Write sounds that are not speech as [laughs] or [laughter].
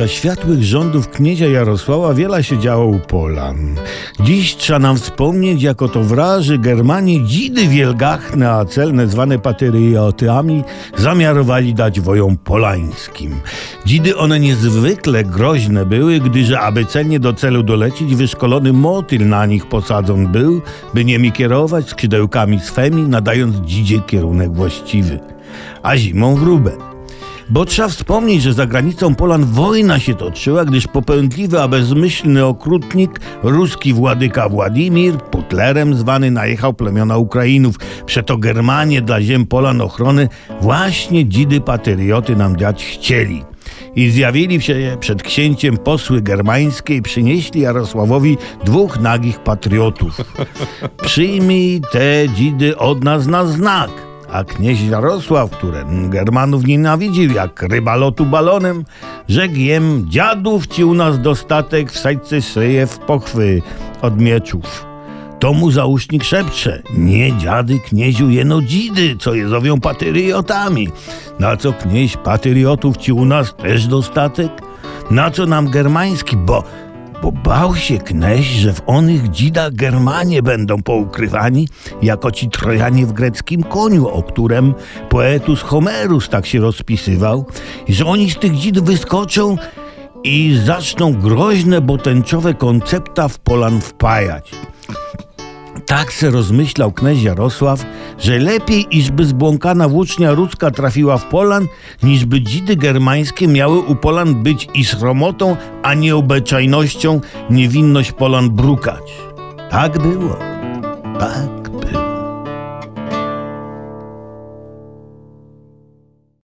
Za światłych rządów kniezia Jarosława wiele się działo u Polan. Dziś trzeba nam wspomnieć, jako to wraży Germanii dzidy wielgachne, a celne zwane patriotami zamiarowali dać wojom polańskim. Dzidy one niezwykle groźne były, gdyż aby celnie do celu dolecieć, wyszkolony motyl na nich posadzon był, by nimi kierować skrzydełkami swemi, nadając dzidzie kierunek właściwy. A zimą wróbę. Bo trzeba wspomnieć, że za granicą Polan wojna się toczyła, gdyż popędliwy, a bezmyślny okrutnik, ruski władyka Władimir, putlerem zwany, najechał plemiona Ukrainów. Przeto Germanie dla ziem Polan ochrony właśnie dzidy patrioty nam dać chcieli. I zjawili się przed księciem posły germańskie i przynieśli Jarosławowi dwóch nagich patriotów. [laughs] Przyjmij te dzidy od nas na znak. A knieź Jarosław, który Germanów nienawidził jak ryba lotu balonem, rzekł jem, dziadów ci u nas dostatek, wsadźcie szyję w pochwy od mieczów. To mu załóżnik szepcze, nie dziady knieziu jeno dzidy, co je zowią patriotami. Na co knieź patriotów ci u nas też dostatek? Na co nam germański, bo bo bał się kneś, że w onych dzidach Germanie będą poukrywani, jako ci Trojanie w greckim koniu, o którym poetus Homerus tak się rozpisywał, i że oni z tych dzid wyskoczą i zaczną groźne, bo tęczowe koncepta w Polan wpajać. Tak se rozmyślał kneś Jarosław, że lepiej, iżby zbłąkana włócznia ruska trafiła w Polan, niżby dzidy germańskie miały u Polan być i sromotą, a nie obeczajnością niewinność Polan brukać. Tak było. Tak.